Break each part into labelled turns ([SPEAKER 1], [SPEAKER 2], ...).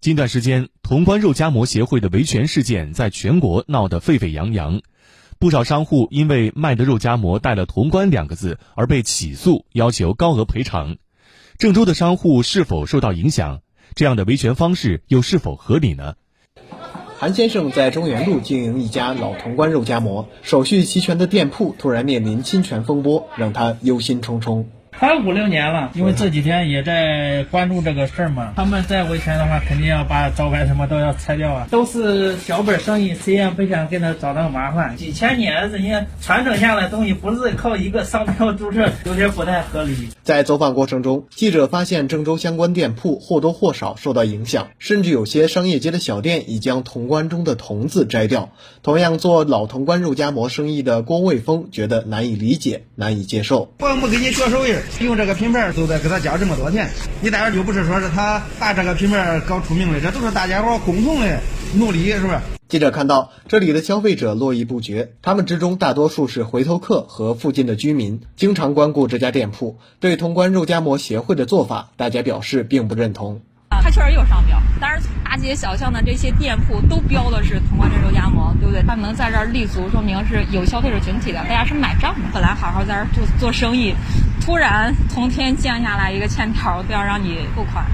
[SPEAKER 1] 近段时间，潼关肉夹馍协会的维权事件在全国闹得沸沸扬扬，不少商户因为卖的肉夹馍带了“潼关”两个字而被起诉，要求高额赔偿。郑州的商户是否受到影响？这样的维权方式又是否合理呢？
[SPEAKER 2] 韩先生在中原路经营一家老潼关肉夹馍，手续齐全的店铺突然面临侵权风波，让他忧心忡忡。
[SPEAKER 3] 快五六年了，因为这几天也在关注这个事儿嘛。他们再维权的话，肯定要把招牌什么都要拆掉啊。都是小本生意，谁也不想给他找那个麻烦。几千年这些传承下来的东西，不是靠一个商标注册，有点不太合理。
[SPEAKER 2] 在走访过程中，记者发现郑州相关店铺或多或少受到影响，甚至有些商业街的小店已将潼关中的“潼”字摘掉。同样做老潼关肉夹馍生意的郭卫峰觉得难以理解，难以接受。
[SPEAKER 4] 我没给你做手艺。用这个品牌都得给他交这么多钱，你当然就不是说是他把这个品牌搞出名的，这都是大家伙共同的努力，是不是？
[SPEAKER 2] 记者看到这里的消费者络绎不绝，他们之中大多数是回头客和附近的居民，经常光顾这家店铺。对潼关肉夹馍协会的做法，大家表示并不认同。
[SPEAKER 5] 啊它确实有商标，但是大街小巷的这些店铺都标的是潼关镇肉夹馍，对不对？它能在这儿立足，说明是有消费者群体的，大家是买账的。本来好好在这儿做做生意，突然从天降下来一个欠条，都要让你付款，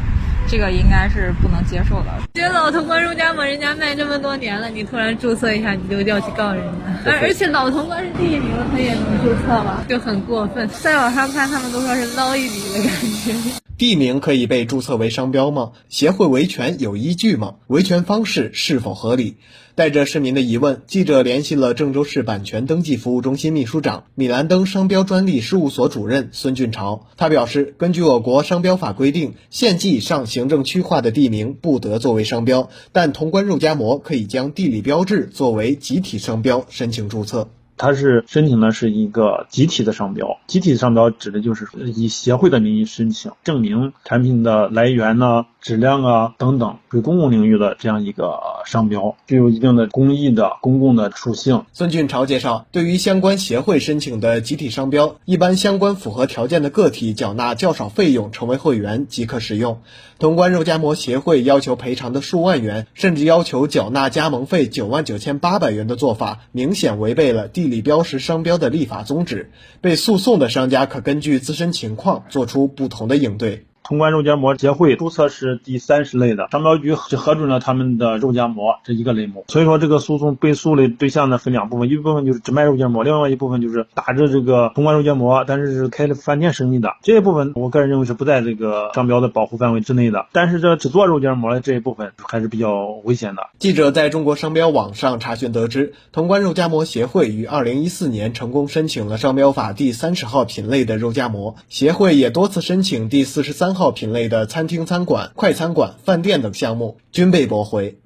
[SPEAKER 5] 这个应该是不能接受的。觉得老潼关肉夹馍人家卖这么多年了，你突然注册一下，你就要去告人家，而 而且老潼关是第一名，他也能注册吗？就很过分。在网上看，他们都说是捞一笔的感觉。
[SPEAKER 2] 地名可以被注册为商标吗？协会维权有依据吗？维权方式是否合理？带着市民的疑问，记者联系了郑州市版权登记服务中心秘书长、米兰登商标专利事务所主任孙俊朝。他表示，根据我国商标法规定，县级以上行政区划的地名不得作为商标，但潼关肉夹馍可以将地理标志作为集体商标申请注册。
[SPEAKER 6] 它是申请的是一个集体的商标，集体商标指的就是以协会的名义申请，证明产品的来源呢、质量啊等等，对公共领域的这样一个商标，具有一定的公益的公共的属性。
[SPEAKER 2] 孙俊朝介绍，对于相关协会申请的集体商标，一般相关符合条件的个体缴纳较少费用成为会员即可使用。潼关肉夹馍协会要求赔偿的数万元，甚至要求缴纳加盟费九万九千八百元的做法，明显违背了地。地理标识商标的立法宗旨，被诉讼的商家可根据自身情况做出不同的应对。
[SPEAKER 6] 潼关肉夹馍协会注册是第三十类的，商标局就核准了他们的肉夹馍这一个类目。所以说，这个诉讼被诉的对象呢分两部分，一部分就是只卖肉夹馍，另外一部分就是打着这个潼关肉夹馍，但是是开了饭店生意的这一部分，我个人认为是不在这个商标的保护范围之内的。但是这只做肉夹馍的这一部分还是比较危险的。
[SPEAKER 2] 记者在中国商标网上查询得知，潼关肉夹馍协会于二零一四年成功申请了商标法第三十号品类的肉夹馍，协会也多次申请第四十三号品类的餐厅餐馆、快餐馆、饭店等项目均被驳回。